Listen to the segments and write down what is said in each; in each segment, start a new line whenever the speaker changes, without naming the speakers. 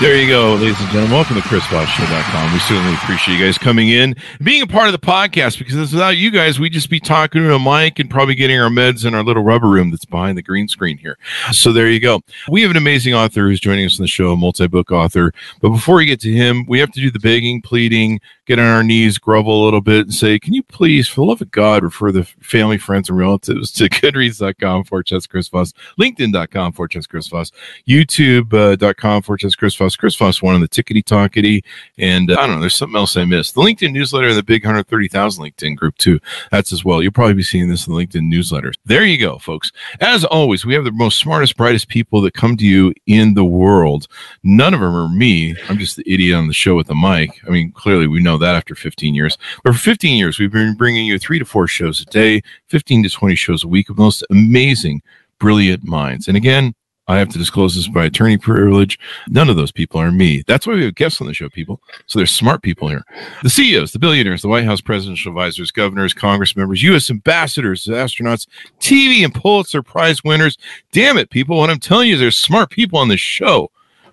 There you go, ladies and gentlemen. Welcome to ChrisVossShow.com. We certainly appreciate you guys coming in, being a part of the podcast, because without you guys, we'd just be talking to a mic and probably getting our meds in our little rubber room that's behind the green screen here. So there you go. We have an amazing author who's joining us on the show, a multi-book author. But before we get to him, we have to do the begging, pleading, get on our knees, grovel a little bit, and say, can you please, for the love of God, refer the family, friends, and relatives to goodreads.com for Chess Chris Voss, LinkedIn.com for Chess Chris Voss, YouTube.com for Chess Chris Voss, Chris one on the Tickety Talkety, and uh, I don't know, there's something else I missed. The LinkedIn newsletter and the big 130,000 LinkedIn group, too. That's as well. You'll probably be seeing this in the LinkedIn newsletters. There you go, folks. As always, we have the most smartest, brightest people that come to you in the world. None of them are me. I'm just the idiot on the show with the mic. I mean, clearly we know that after 15 years. But for 15 years, we've been bringing you three to four shows a day, 15 to 20 shows a week of most amazing, brilliant minds. And again, I have to disclose this by attorney privilege. None of those people are me. That's why we have guests on the show, people. So there's smart people here. The CEOs, the billionaires, the White House presidential advisors, governors, Congress members, U.S. ambassadors, astronauts, TV and Pulitzer Prize winners. Damn it, people. What I'm telling you, there's smart people on this show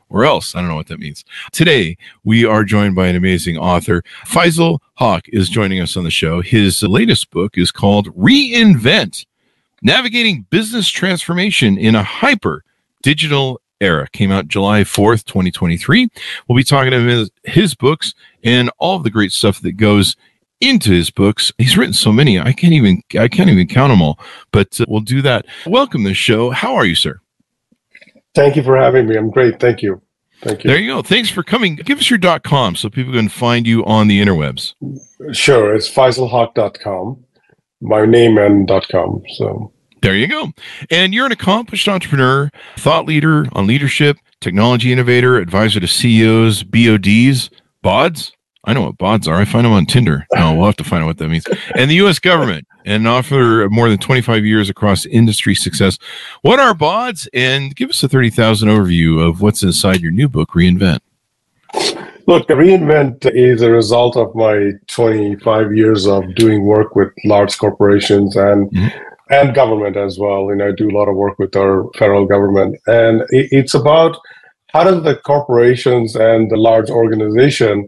or else. I don't know what that means. Today, we are joined by an amazing author. Faisal Hoque is joining us on the show. His latest book is called Reinvent Navigating Business Transformation in a Hyper Digital Era. Came out July 4th, 2023. We'll be talking about his, his books and all the great stuff that goes into his books. He's written so many. I can't even I can't even count them all. But uh, we'll do that. Welcome to the show. How are you, sir?
Thank you for having me. I'm great. Thank you. Thank you.
There you go. Thanks for coming. Give us your dot .com so people can find you on the interwebs.
Sure. It's faisalhoque.com. My name and dot .com. So
there you go. And you're an accomplished entrepreneur, thought leader on leadership, technology innovator, advisor to CEOs, BODs, BODs. I know what BODs are. I find them on Tinder. No, we'll have to find out what that means. And the U.S. government, and offer more than 25 years across industry success. What are BODs? And give us a 30,000 overview of what's inside your new book, Reinvent.
Look, the Reinvent is a result of my 25 years of doing work with large corporations and mm-hmm. and government as well. And I do a lot of work with our federal government, and it's about how does the corporations and the large organization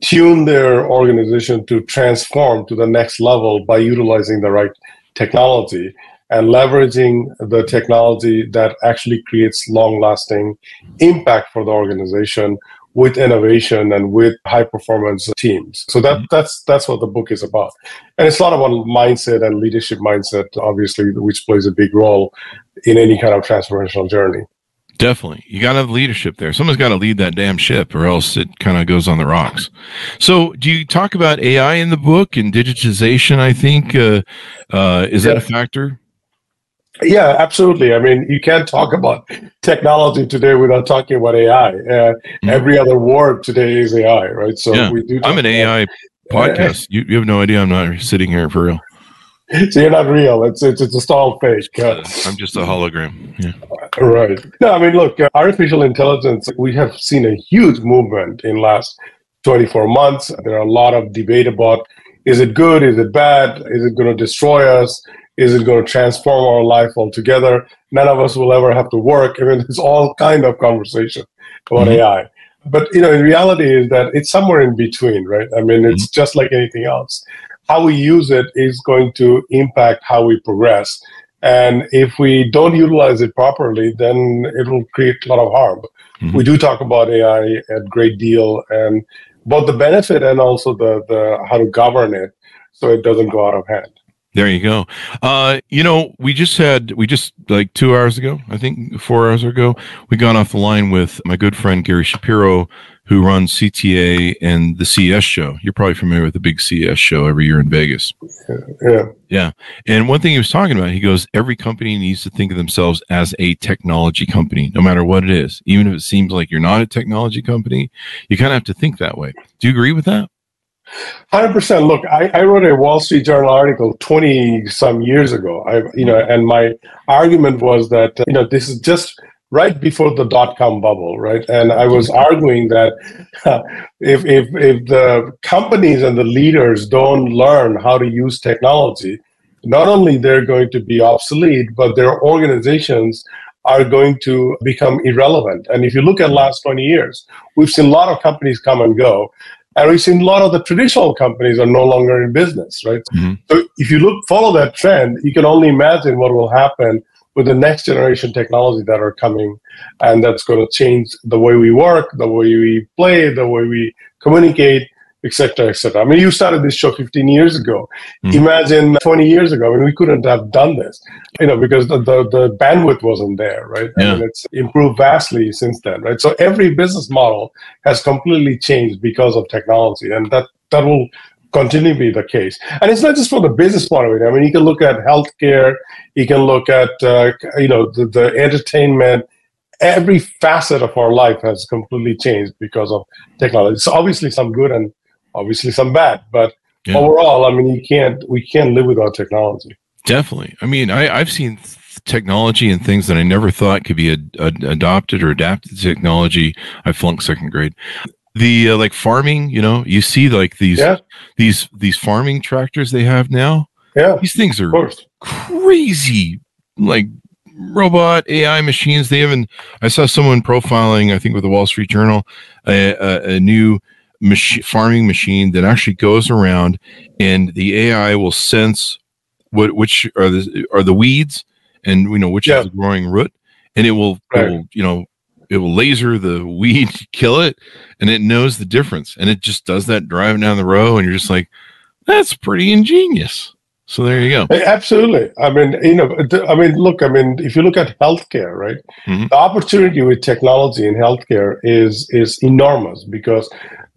tune their organization to transform to the next level by utilizing the right technology and leveraging the technology that actually creates long lasting impact for the organization with innovation and with high performance teams. So that that's that's what the book is about. And it's a lot about mindset and leadership mindset, obviously, which plays a big role in any kind of transformational journey.
Definitely. You got to have leadership there. Someone's got to lead that damn ship or else it kind of goes on the rocks. So, do you talk about AI in the book and digitization? I think. Uh, uh, is yeah. that a factor?
Yeah, absolutely. I mean, you can't talk about technology today without talking about AI. Uh, mm-hmm. Every other word today is AI, right?
So, yeah. we do. I'm an AI podcast. you, you have no idea I'm not sitting here for real.
so you're not real. It's it's it's a stall fake.
Uh, I'm just a hologram. Yeah.
Right. No, I mean, look, uh, artificial intelligence. We have seen a huge movement in last 24 months. There are a lot of debate about is it good? Is it bad? Is it going to destroy us? Is it going to transform our life altogether? None of us will ever have to work. I mean, there's all kind of conversation about mm-hmm. AI. But you know, in reality, is that it's somewhere in between, right? I mean, it's mm-hmm. just like anything else how we use it is going to impact how we progress. And if we don't utilize it properly, then it will create a lot of harm. Mm-hmm. We do talk about AI a great deal and both the benefit and also the, the how to govern it so it doesn't go out of hand.
There you go. Uh, you know, we just had we just like two hours ago, I think four hours ago, we got off the line with my good friend Gary Shapiro, who runs CTA and the CES show. You're probably familiar with the big CES show every year in Vegas.
Yeah.
Yeah. And one thing he was talking about, he goes, every company needs to think of themselves as a technology company, no matter what it is. Even if it seems like you're not a technology company, you kind of have to think that way. Do you agree with that?
Hundred percent. Look, I, I, wrote a Wall Street Journal article twenty some years ago. I, you know, and my argument was that you know this is just right before the dot com bubble, right? And I was arguing that if if if the companies and the leaders don't learn how to use technology, not only they're going to be obsolete, but their organizations are going to become irrelevant. And if you look at last 20 years, we've seen a lot of companies come and go. And we've seen a lot of the traditional companies are no longer in business, right? Mm-hmm. So if you look follow that trend, you can only imagine what will happen with the next generation technology that are coming, and that's going to change the way we work, the way we play, the way we communicate, etc., etc. I mean, you started this show 15 years ago. Mm-hmm. Imagine 20 years ago. I mean, we couldn't have done this, you know, because the, the, the bandwidth wasn't there, right? Yeah. I mean, it's improved vastly since then, right? So every business model has completely changed because of technology, and that that will continue to be the case. And it's not just for the business part of it. I mean, you can look at healthcare, you can look at uh, you know the, the entertainment. Every facet of our life has completely changed because of technology. So obviously some good and obviously some bad, but yeah. overall, I mean, you can't we can't live without technology.
Definitely. I mean, I, I've seen technology and things that I never thought could be ad- ad- adopted or adapted to technology. I flunked second grade the uh, like farming you know you see like these yeah. these these farming tractors they have now
yeah
these things are crazy like robot ai machines they even i saw someone profiling i think with the wall street journal a, a, a new mach- farming machine that actually goes around and the ai will sense what which are the are the weeds and you know which yeah. is the growing root and it will, right. it will you know it will laser the weed, kill it, and it knows the difference. And it just does that driving down the row and you're just like, that's pretty ingenious. So there you go.
Absolutely. I mean, you know, I mean, look, I mean, if you look at healthcare, right, mm-hmm. the opportunity with technology in healthcare is is enormous because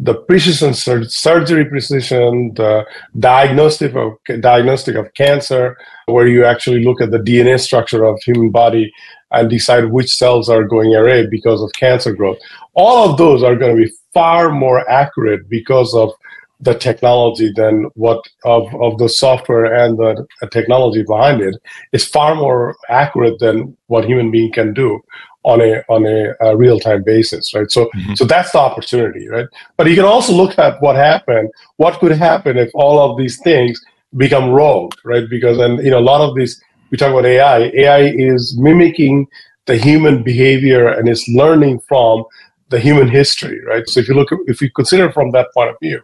the precision sur- surgery precision, the diagnostic of diagnostic of cancer, where you actually look at the DNA structure of human body and decide which cells are going array because of cancer growth. All of those are going to be far more accurate because of the technology than what of, of the software and the technology behind it is far more accurate than what human being can do on a on a, a real time basis, right? So mm-hmm. so that's the opportunity, right? But you can also look at what happened, what could happen if all of these things become rogue, right? Because and you know a lot of these we talk about AI, AI is mimicking the human behavior and is learning from the human history, right? So if you look, if you consider from that point of view,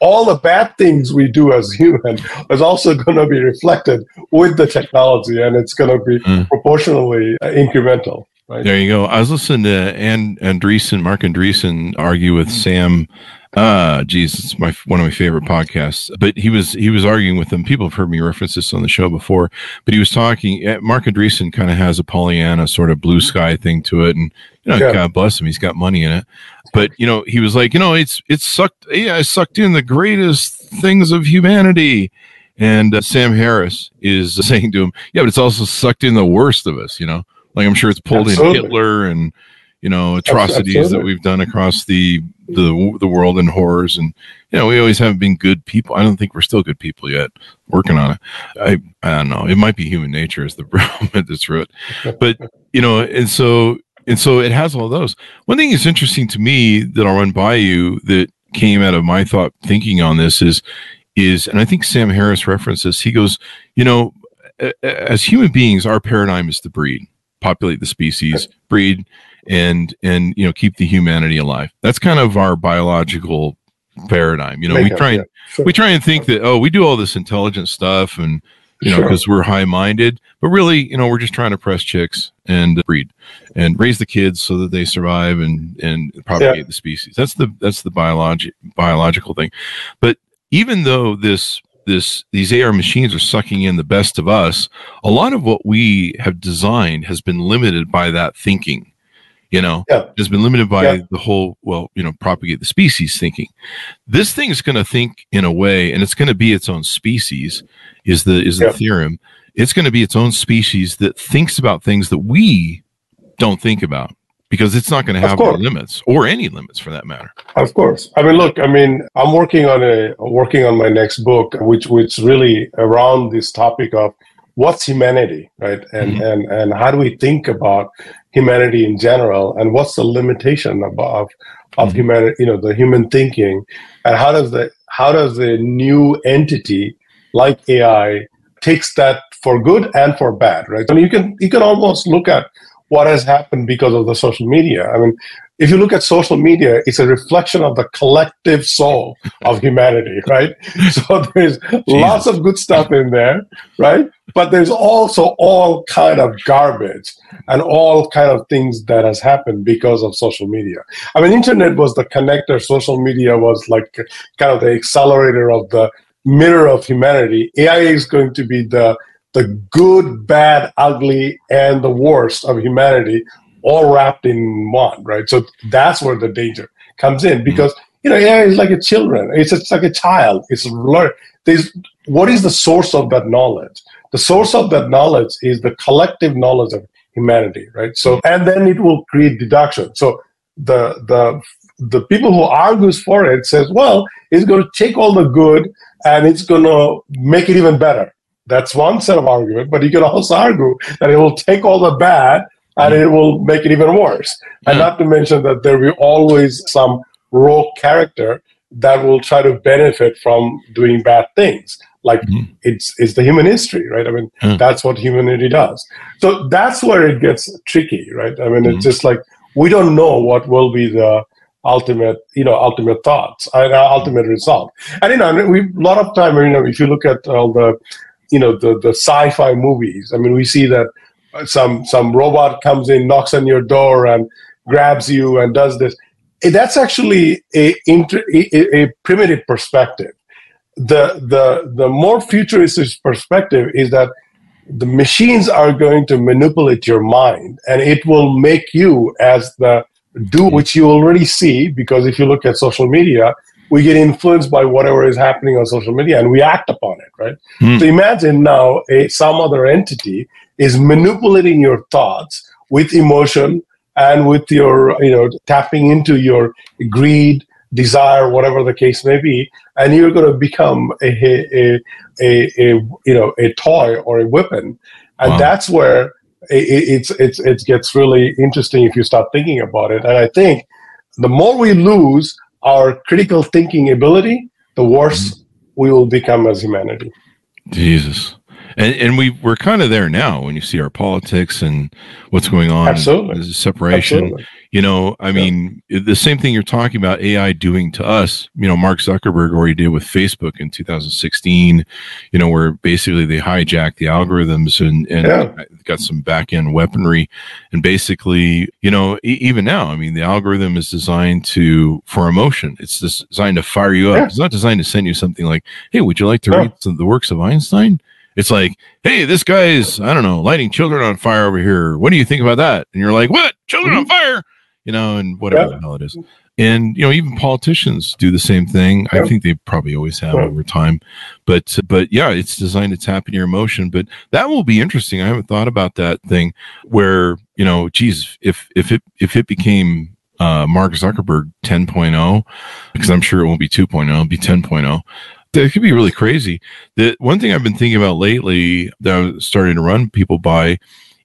all the bad things we do as human is also going to be reflected with the technology, and it's going to be mm. proportionally uh, incremental.
Right? There you go. I was listening to and Andreessen, Marc Andreessen argue with Sam uh geez, it's my one of my favorite podcasts. But he was he was arguing with them. People have heard me reference this on the show before, but he was talking. Mark Marc Andreessen kind of has a Pollyanna sort of blue sky thing to it, and you know, yeah. God bless him, he's got money in it. But you know, he was like, you know, it's it's sucked. Yeah, I sucked in the greatest things of humanity. And uh, Sam Harris is saying to him, yeah, but it's also sucked in the worst of us. You know, like I'm sure it's pulled Absolutely. in Hitler and you know atrocities Absolutely. that we've done across the the the world and horrors. And you know we always haven't been good people. I don't think we're still good people yet working on it. I i don't know. It might be human nature is the problem at its root. But you know and so and so it has all those. One thing that's interesting to me that i'll run by you that came out of my thought thinking on this is is and i think sam harris references he goes you know as human beings our paradigm is the breed populate the species breed and and you know keep the humanity alive. That's kind of our biological paradigm. You know, we try and sure. we try and think that oh, we do all this intelligent stuff and you know because sure. we're high minded, but really you know we're just trying to press chicks and breed and raise the kids so that they survive and and propagate yeah. the species. That's the that's the biologic biological thing. But even though this this these AR machines are sucking in the best of us, a lot of what we have designed has been limited by that thinking. You know,
Yeah.
has been limited by
Yeah.
the whole well, you know, propagate the species thinking. This thing is going to think in a way, and it's going to be its own species. Is the is the
Yeah.
theorem? It's going to be its own species that thinks about things that we don't think about because it's not going to have any limits or any limits for that matter.
Of course. I mean, look. I mean, I'm working on a working on my next book, which which really around this topic of what's humanity, right? And
Mhm.
and and how do we think about humanity in general, and what's the limitation of of, of
Mhm.
humanity? You know, the human thinking, and how does the how does the new entity like AI takes that for good and for bad, right? I mean, you can you can almost look at what has happened because of the social media. I mean, if you look at social media, it's a reflection of the collective soul of humanity, right? So there's lots of good stuff in there, right? But there's also all kind of garbage and all kind of things that has happened because of social media. I mean, internet was the connector. Social media was like kind of the accelerator of the mirror of humanity. AI is going to be the the good, bad, ugly, and the worst of humanity all wrapped in one, right? So that's where the danger comes in because you know AI is like a children. It's, it's like a child. It's learn. There's what is the source of that knowledge? The source of that knowledge is the collective knowledge of humanity, right? So and then it will create deduction. So the the the people who argues for it says, well, it's going to take all the good and it's going to make it even better. That's one set of argument, but you can also argue that it will take all the bad and it will make it even worse. And not to mention that there will always some rogue character that will try to benefit from doing bad things. Like
Mhm.
it's it's the human history, right? I mean,
Yeah.
that's what humanity does. So that's where it gets tricky, right? I mean, it's just like we don't know what will be the ultimate, you know, ultimate thoughts, uh, ultimate result. And you know, we a lot of time, you know, if you look at all the, you know, the the sci-fi movies, I mean, we see that some some robot comes in, knocks on your door, and grabs you and does this. Eh, That's actually a, a, a primitive perspective. The the the more futuristic perspective is that the machines are going to manipulate your mind, and it will make you as the do which you already see because if you look at social media we get influenced by whatever is happening on social media and we act upon it right
Hmm.
so imagine now a some other entity is manipulating your thoughts with emotion and with your you know tapping into your greed desire whatever the case may be and you're going to become a a, a, a you know a toy or a weapon and
Wow.
that's where it, it's it's it gets really interesting if you start thinking about it and i think the more we lose our critical thinking ability the worse we will become as humanity
Jesus. And and we we're kind of there now when you see our politics and what's going on.
Absolutely.
Separation.
Absolutely.
You know, I
Yeah.
mean, the same thing you're talking about AI doing to us. You know, Mark Zuckerberg already did with Facebook in 2016. You know, where basically they hijacked the algorithms and and
Yeah.
got some back end weaponry, and basically, you know, e- even now, I mean, the algorithm is designed to for emotion. It's designed to fire you up.
Yeah.
It's not designed to send you something like, "Hey, would you like to read some of the works of Einstein?" It's like, hey, this guy's, I don't know, lighting children on fire over here. What do you think about that? And you're like, what? Children on fire? You know, and whatever
Yeah.
the hell it is. And, you know, even politicians do the same thing. I think they probably always have
Yeah.
over time. But, but yeah, it's designed to tap into your emotion. But that will be interesting. I haven't thought about that thing where, you know, geez, if, if it, if it became, uh, Mark Zuckerberg 10.0, because I'm sure it won't be 2.0, it'll be 10.0 that could be really crazy. The one thing I've been thinking about lately that I'm starting to run people by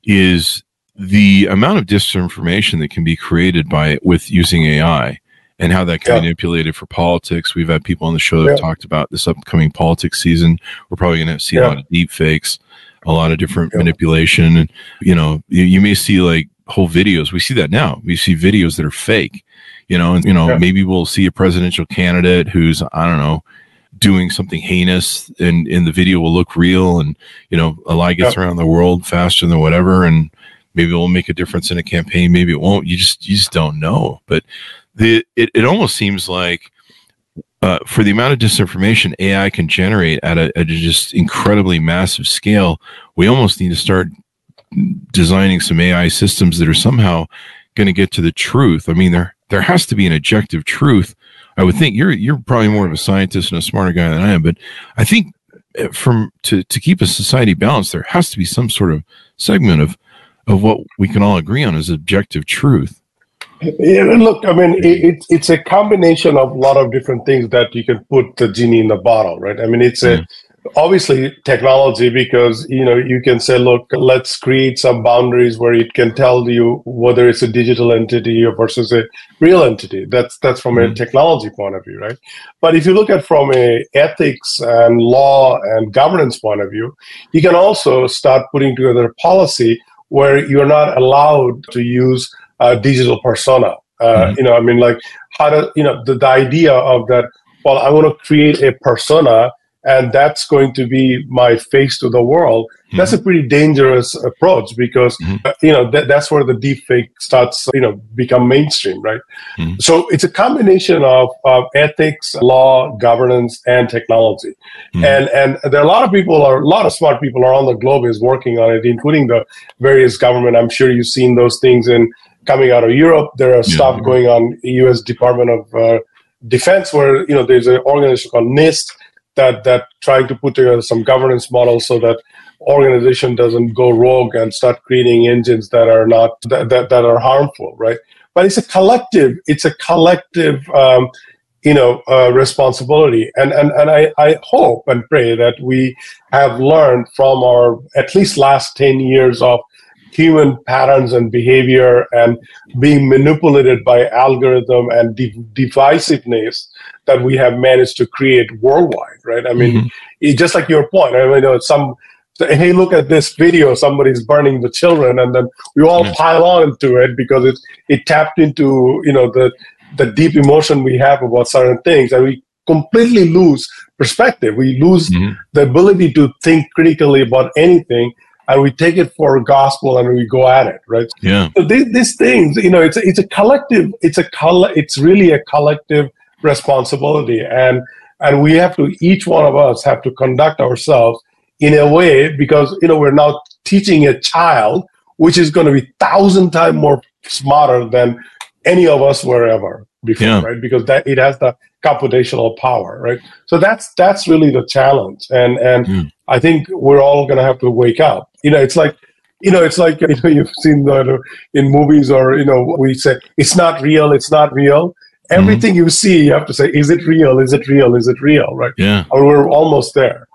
is the amount of disinformation that can be created by with using AI and how that can
Yeah.
be manipulated for politics. We've had people on the show that have talked about this upcoming politics season. We're probably going to see a lot of deep fakes, a lot of different
Yeah.
manipulation, and you know, you, you may see like whole videos. We see that now. We see videos that are fake. You know, and you know,
Yeah.
maybe we'll see a presidential candidate who's I don't know doing something heinous and, and the video will look real and you know a lie gets around the world faster than whatever and maybe it will make a difference in a campaign maybe it won't you just you just don't know but the it, it almost seems like uh, for the amount of disinformation AI can generate at a, at a just incredibly massive scale, we almost need to start designing some AI systems that are somehow going to get to the truth. I mean, there there has to be an objective truth. I would think you're you're probably more of a scientist and a smarter guy than I am, but I think uh, from to to keep a society balanced, there has to be some sort of segment of of what we can all agree on as objective truth.
Yeah, look, I mean, it, it's a combination of a lot of different things that you can put the genie in the bottle, right? I mean, it's a obviously technology because you know you can say look let's create some boundaries where it can tell you whether it's a digital entity versus a real entity that's that's from mm-hmm. a technology point of view right but if you look at from a ethics and law and governance point of view you can also start putting together a policy where you're not allowed to use a digital persona uh, mm-hmm. you know i mean like how to you know the, the idea of that well i want to create a persona and that's going to be my face to the world mm-hmm. that's a pretty dangerous approach because mm-hmm. uh, you know th- that's where the deep fake starts you know become mainstream right mm-hmm. so it's a combination of, of ethics law governance and technology mm-hmm. and and there are a lot of people are a lot of smart people around the globe is working on it including the various government i'm sure you've seen those things in coming out of europe there are yeah. stuff going on us department of uh, defense where you know there's an organization called nist that that trying to put together some governance models so that organization doesn't go rogue and start creating engines that are not that, that, that are harmful right? But it's a collective it's a collective um, you know uh, responsibility. And and, and I, I hope and pray that we have learned from our at least last 10 years of human patterns and behavior and being manipulated by algorithm and de- divisiveness that we have managed to create worldwide, right? I mean, mm-hmm. it, just like your point, I mean, you know, some hey, look at this video, somebody's burning the children, and then we all pile on to it because it it tapped into you know the the deep emotion we have about certain things, and we completely lose perspective. We lose mm-hmm. the ability to think critically about anything. And we take it for gospel and we go at it, right?
Yeah.
So these, these things, you know, it's a, it's a collective. It's a color. It's really a collective responsibility and and we have to each one of us have to conduct ourselves in a way because you know we're now teaching a child which is going to be thousand times more smarter than any of us were ever before yeah. right because that it has the computational power right so that's that's really the challenge and and mm. i think we're all going to have to wake up you know it's like you know it's like you know you've seen that in movies or you know we say it's not real it's not real everything mm-hmm. you see, you have to say, is it real? Is it real? Is it real? Right?
Yeah.
Or we're almost there.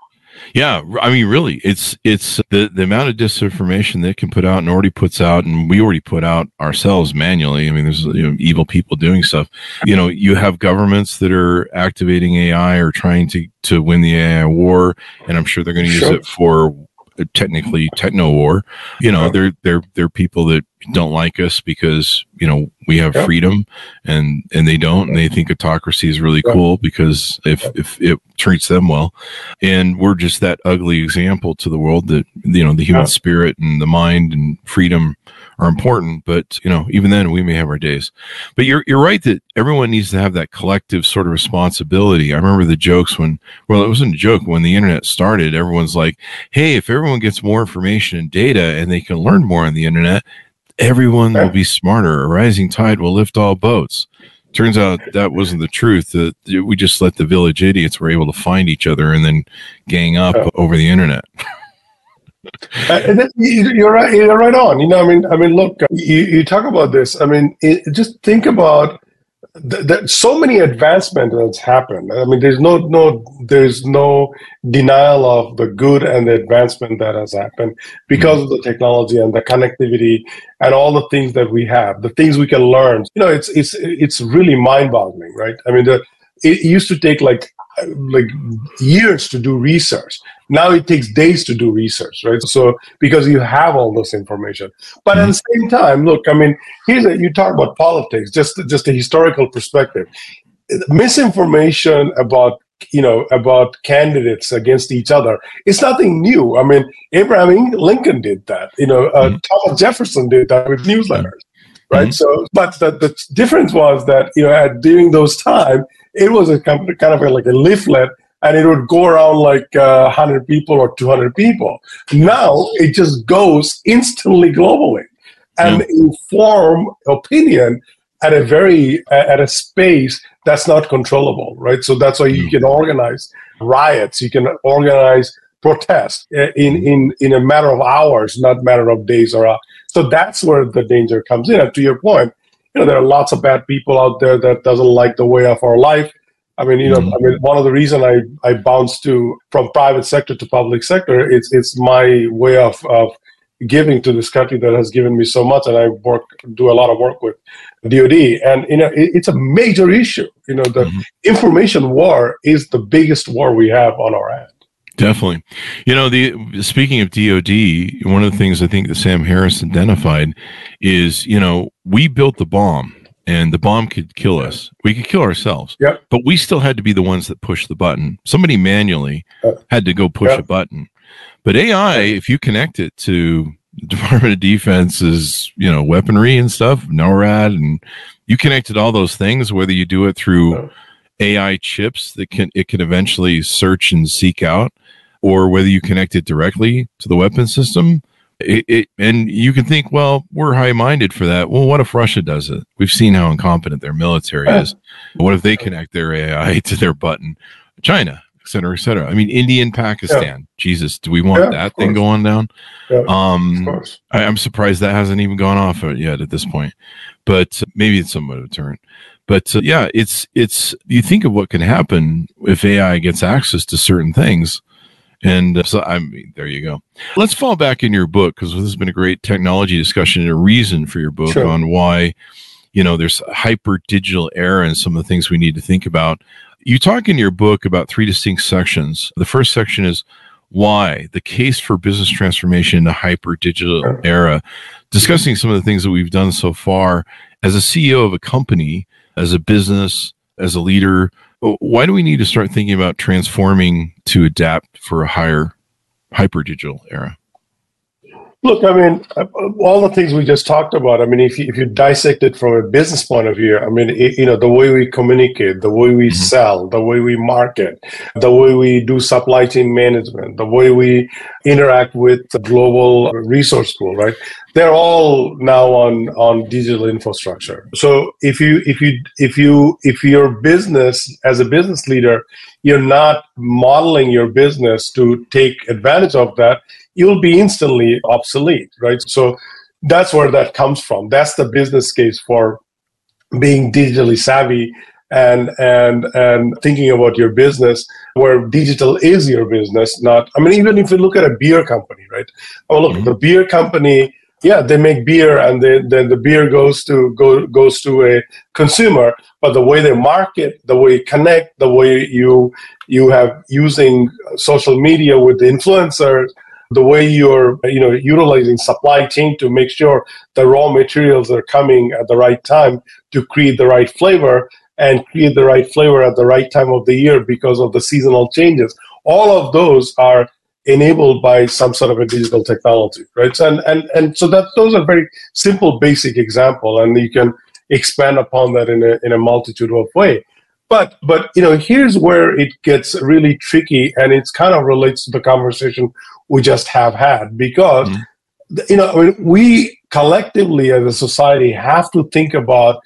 Yeah, I mean, really, it's it's the the amount of disinformation that can put out and already puts out, and we already put out ourselves manually. I mean, there's you know, evil people doing stuff. You know, you have governments that are activating AI or trying to to win the AI war, and I'm sure they're going to use it for technically techno war. You know, they're they're they're people that don't like us because you know we have yep. freedom and and they don't and they think autocracy is really yep. cool because if if it treats them well and we're just that ugly example to the world that you know the human spirit and the mind and freedom are important but you know even then we may have our days but you're you're right that everyone needs to have that collective sort of responsibility i remember the jokes when well it wasn't a joke when the internet started everyone's like hey if everyone gets more information and data and they can learn more on the internet everyone will be smarter. A rising tide will lift all boats. Turns out that wasn't the truth. That we just let the village idiots were able to find each other and then gang up over the internet.
uh, you're right. You're right on. You know, I mean, I mean, look, you, you talk about this. I mean, it, just think about th- so many advancements that's happened. I mean, there's no no there's no denial of the good and the advancement that has happened because mm-hmm. of the technology and the connectivity and all the things that we have, the things we can learn. You know, it's it's it's really mind-boggling, right? I mean, the, it used to take like like years to do research. Now it takes days to do research, right? So because you have all this information, but at the same time, look, I mean, here's a, you talk about politics, just just a historical perspective. Misinformation about you know about candidates against each other it's nothing new i mean abraham lincoln did that you know uh, mm-hmm. thomas jefferson did that with newsletters right mm-hmm. so but the, the difference was that you know at during those time it was a kind of like a leaflet and it would go around like uh, 100 people or 200 people. Now it just goes instantly globally and mm. inform opinion at a very at a space that's not controllable, right? So that's why you mm. can organize riots, you can organize protests uh, in mm. in in a matter of hours, not matter of days or hours. So that's where the danger comes in. And to your point, you know there are lots of bad people out there that doesn't like the way of our life I mean, you know, mm-hmm. I mean, one of the reason I, I bounced to from private sector to public sector, it's it's my way of, of giving to this country that has given me so much, and I work do a lot of work with DoD, and you know, it, it's a major issue. You know, the mm-hmm. information war is the biggest war we have on our hand.
Definitely. You know, the speaking of DoD, one of the things I think that Sam Harris identified is, you know, we built the bomb and the bomb could kill us. We could kill ourselves.
Yep.
But we still had to be the ones that push the button. Somebody manually had to go push yep. a button. But AI, if you connect it to the Department of Defense's, you know, weaponry and stuff, NORAD, and you connected all those things, whether you do it through AI chips that can it can eventually search and seek out, or whether you connect it directly to the weapon system, it, it, and you can think, well, we're high minded for that. Well, what if Russia does it? We've seen how incompetent their military is. What if they connect their AI to their button? China, et cetera, et cetera. I mean, India and Pakistan. Yeah. Jesus, do we want yeah, that thing going down? Yeah, um, I, am surprised that hasn't even gone off yet at this point. But uh, maybe it's somewhat of a turn. But uh, yeah, it's it's you think of what can happen if AI gets access to certain things and uh, so I mean, there you go. Let's fall back in your book because this has been a great technology discussion and a reason for your book sure. on why, you know, there's hyper digital era and some of the things we need to think about. You talk in your book about three distinct sections. The first section is why the case for business transformation in the hyper digital era, discussing some of the things that we've done so far as a CEO of a company, as a business, as a leader why do we need to start thinking about transforming to adapt for a higher hyper digital era?
Look, I mean, all the things we just talked about. I mean, if you, if you dissect it from a business point of view, I mean, it, you know, the way we communicate, the way we mm-hmm. sell, the way we market, the way we do supply chain management, the way we interact with the global resource pool, right? They're all now on on digital infrastructure. So if you if you if you if your business as a business leader, you're not modeling your business to take advantage of that you'll be instantly obsolete, right? So that's where that comes from. That's the business case for being digitally savvy and and and thinking about your business where digital is your business not i mean even if you look at a beer company right oh look mm-hmm. the beer company yeah they make beer and then, then the beer goes to go, goes to a consumer. But the way they market the way you connect the way you you have using social media with the influencers the way you're you know utilizing supply chain to make sure the raw materials are coming at the right time to create the right flavor and create the right flavor at the right time of the year because of the seasonal changes. All of those are enabled by some sort of a digital technology right? And and and so that those are very simple basic example and you can expand upon that in a in a multitude of way. But but you know here's where it gets really tricky and it's kind of relates to the conversation we just have had because mm-hmm. you know I mean, we collectively as a society have to think about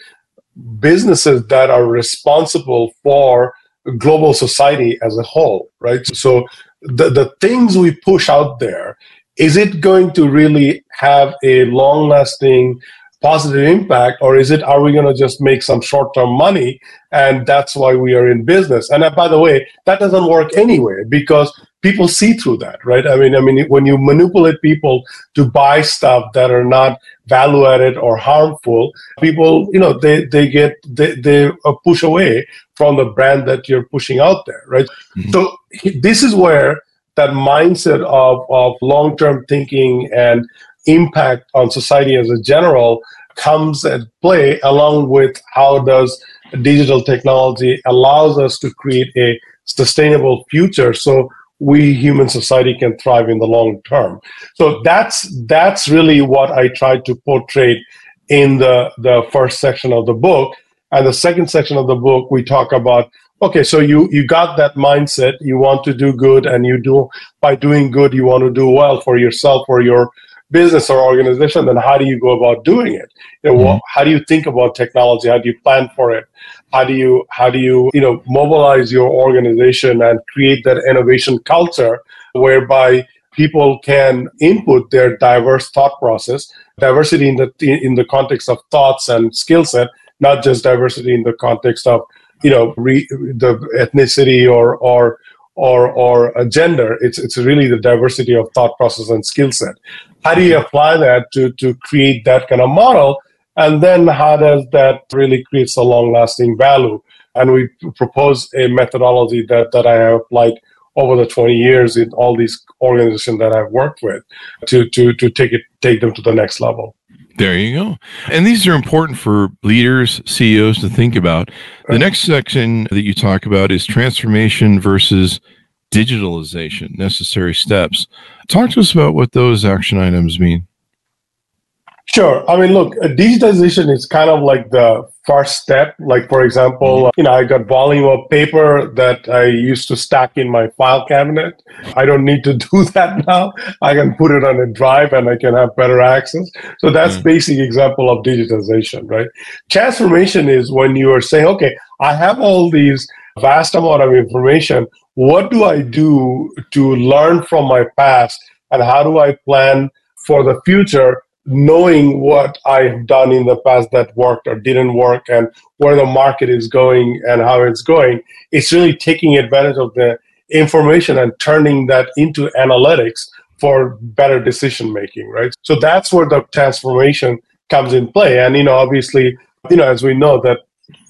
businesses that are responsible for global society as a whole right? So the, the things we push out there is it going to really have a long lasting positive impact or is it are we going to just make some short term money and that's why we are in business? And uh, by the way that doesn't work anyway because people see through that right? I mean i mean when you manipulate people to buy stuff that are not value added or harmful people you know they they get they, they push away from the brand that you're pushing out there right? Mm-hmm. so this is where that mindset of, of long-term thinking and impact on society as a general comes at play along with how does digital technology allows us to create a sustainable future. So we human society can thrive in the long term. So that's that's really what i tried to portray in the the first section of the book. And the second section of the book, we talk about okay, so you you got that mindset, you want to do good, and you do by doing good, you want to do well for yourself or your business or organization. Then how do you go about doing it? You know, mm-hmm. how do you think about technology? How do you plan for it? How do you how do you you know mobilize your organization and create that innovation culture whereby people can input their diverse thought process, diversity in the in the context of thoughts and skill set, not just diversity in the context of you know re, the ethnicity or or or or a gender. It's it's really the diversity of thought process and skill set. How do you apply that to to create that kind of model? And then how does that really creates a long lasting value? And we propose a methodology that, that I have applied over the 20 years in all these organizations that I've worked with to, to, to take it, take them to the next level.
There you go. And these are important for leaders, CEOs to think about. The next section that you talk about is transformation versus digitalization, necessary steps. Talk to us about what those action items mean.
Sure. I mean, look, digitization is kind of like the first step. Like, for example, mm-hmm. you know, I got volume of paper that I used to stack in my file cabinet. I don't need to do that now. I can put it on a drive and I can have better access. So that's mm-hmm. basic example of digitization, right? Transformation is when you are saying, okay, I have all these vast amount of information. What do I do to learn from my past and how do I plan for the future knowing what I've done in the past that worked or didn't work and where the market is going and how it's going, it's really taking advantage of the information and turning that into analytics for better decision making, right? So that's where the transformation comes in play. And, you know, obviously, you know, as we know that,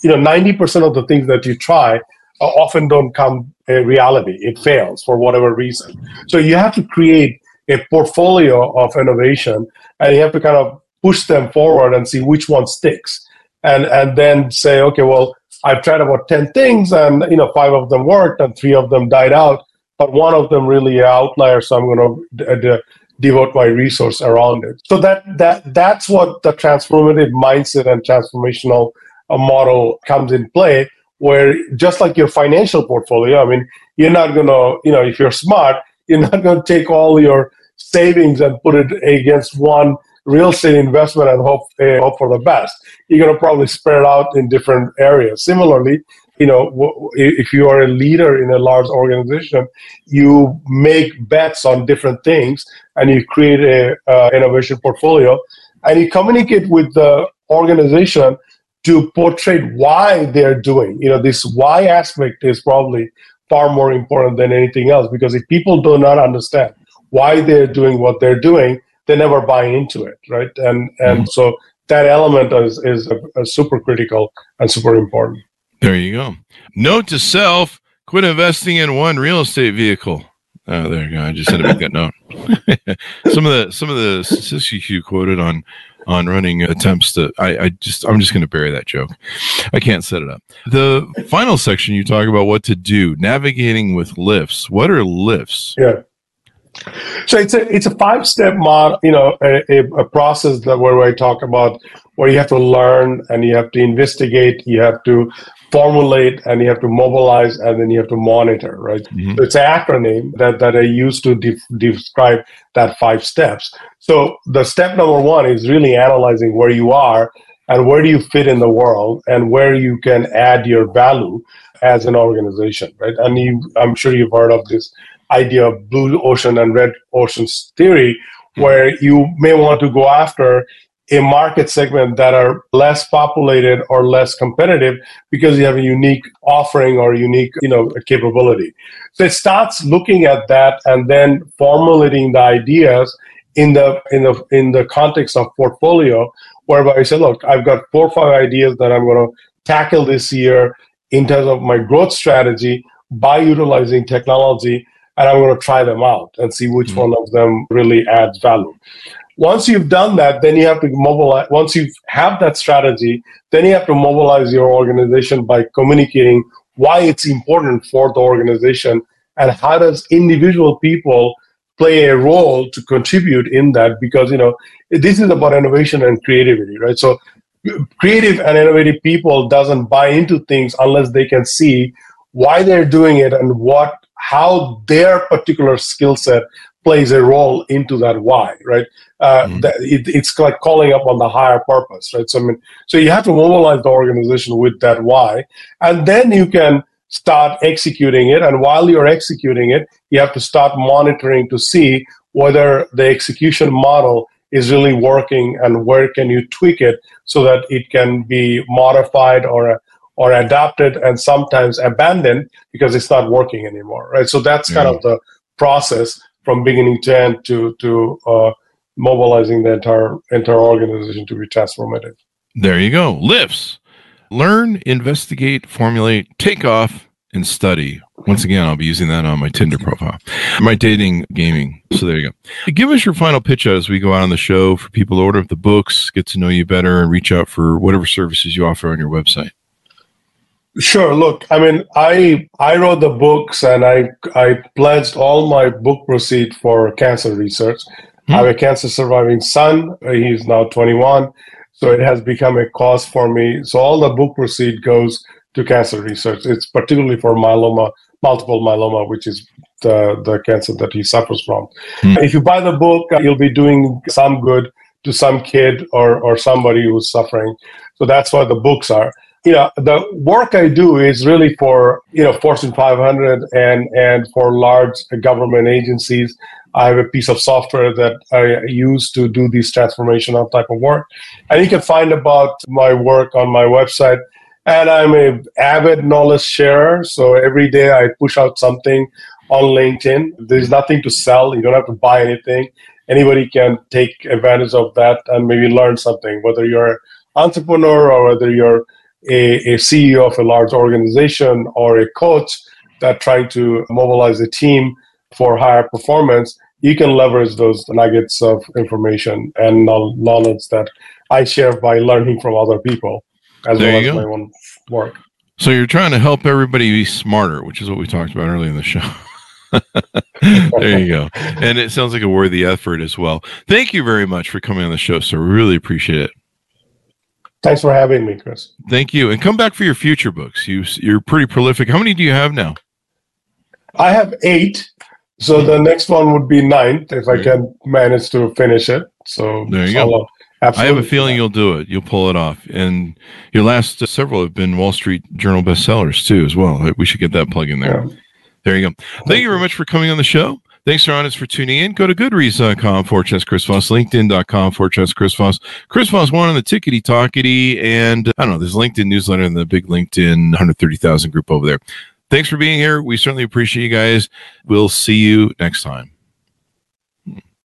you know, 90% of the things that you try often don't come a reality. It fails for whatever reason. So you have to create a portfolio of innovation and you have to kind of push them forward and see which one sticks. And and then say okay well i've tried about 10 things and you know five of them worked and three of them died out but one of them really outlier so i'm going to d- d- devote my resource around it. So that that that's what the transformative mindset and transformational uh, model comes in play where just like your financial portfolio i mean you're not going to you know if you're smart you're not going to take all your savings and put it against one real estate investment and hope, uh, hope for the best. You're going to probably spread out in different areas. Similarly, you know, if you are a leader in a large organization, you make bets on different things and you create a uh, innovation portfolio and you communicate with the organization to portray why they're doing. You know, this why aspect is probably far more important than anything else because if people do not understand why they're doing what they're doing, they never buy into it, right? And and mm-hmm. so that element is is a, a super critical and super important.
There you go. Note to self: quit investing in one real estate vehicle. Oh, there you go. I just had to make that note. some of the some of the statistics you quoted on on running attempts to I, I just I'm just going to bury that joke. I can't set it up. The final section you talk about what to do, navigating with lifts. What are lifts?
Yeah. So it's a it's a five step mod, you know, a, a, process that where I talk about where you have to learn and you have to investigate, you have to formulate, and you have to mobilize, and then you have to monitor, right? Mm-hmm. So it's an acronym that that I use to de- describe that five steps. So the step number one is really analyzing where you are and where do you fit in the world and where you can add your value as an organization, right? And you, I'm sure you've heard of this idea of blue ocean and red oceans theory, where you may want to go after a market segment that are less populated or less competitive because you have a unique offering or unique you know capability so it starts looking at that and then formulating the ideas in the in the in the context of portfolio whereby i say look i've got four or five ideas that i'm going to tackle this year in terms of my growth strategy by utilizing technology and I'm going to try them out and see which mm-hmm. one of them really adds value. Once you've done that, then you have to mobilize. Once you have that strategy, then you have to mobilize your organization by communicating why it's important for the organization and how does individual people play a role to contribute in that because you know this is about innovation and creativity right so creative and innovative people doesn't buy into things unless they can see why they're doing it and what how their particular skill set plays a role into that why, right? Uh, mm-hmm. that it, it's like calling up on the higher purpose, right? So I mean, so you have to mobilize the organization with that why, and then you can start executing it. And while you're executing it, you have to start monitoring to see whether the execution model is really working and where can you tweak it so that it can be modified or or adapted and sometimes abandoned because it's not working anymore, right? So that's kind of the process from beginning to end to to uh, mobilizing the entire entire organization to be transformative.
There you go. Lifts. Learn, investigate, formulate, take off, and study. Once again, I'll be using that on my Tinder profile, my dating gaming. So there you go. Give us your final pitch as we go out on the show for people to order the books, get to know you better, and reach out for whatever services you offer on your website.
Sure. Look, I mean, I I wrote the books and I I pledged all my book proceeds for cancer research. Hmm. I have a cancer surviving son. He's now 21, so it has become a cause for me. So all the book proceeds goes to cancer research. It's particularly for myeloma, multiple myeloma, which is the the cancer that he suffers from. Hmm. If you buy the book, you'll be doing some good to some kid or or somebody who's suffering. So that's what the books are you know the work i do is really for you know fortune 500 and and for large government agencies. I have a piece of software that i use to do these transformational type of work. And you can find about my work on my website. And i'm a avid knowledge sharer so every day i push out something on linkedin. There's nothing to sell. You don't have to buy anything. Anybody can take advantage of that and maybe learn something whether you're an entrepreneur or whether you're a, a CEO of a large organization or a coach that trying to mobilize a team for higher performance, you can leverage those nuggets of information and knowledge that I share by learning from other people as there well as go. my own work.
So you're trying to help everybody be smarter, which is what we talked about earlier in the show. there you go. And it sounds like a worthy effort as well. Thank you very much for coming on the show, sir. We really appreciate it.
Thanks for having me, Chris.
Thank you, and come back for your future books. You you're pretty prolific. How many do you have now?
I have eight. So the next one would be ninth if I can manage to finish it. So
there you
so
go. I have a feeling you'll do it. You'll pull it off. And your last uh, several have been Wall Street Journal bestsellers too, as well. We should get that plug in there. Yeah. There you go. Thank you very much for coming on the show. Thanks, Ron, for tuning in. Go to goodreads.com for Chess Chris Voss, LinkedIn.com for Chess Chris Voss. Chris Voss one on the tickety talkety, and I don't know, there's LinkedIn newsletter and the big LinkedIn 130,000 group over there. Thanks for being here. We certainly appreciate you guys. We'll see you next time.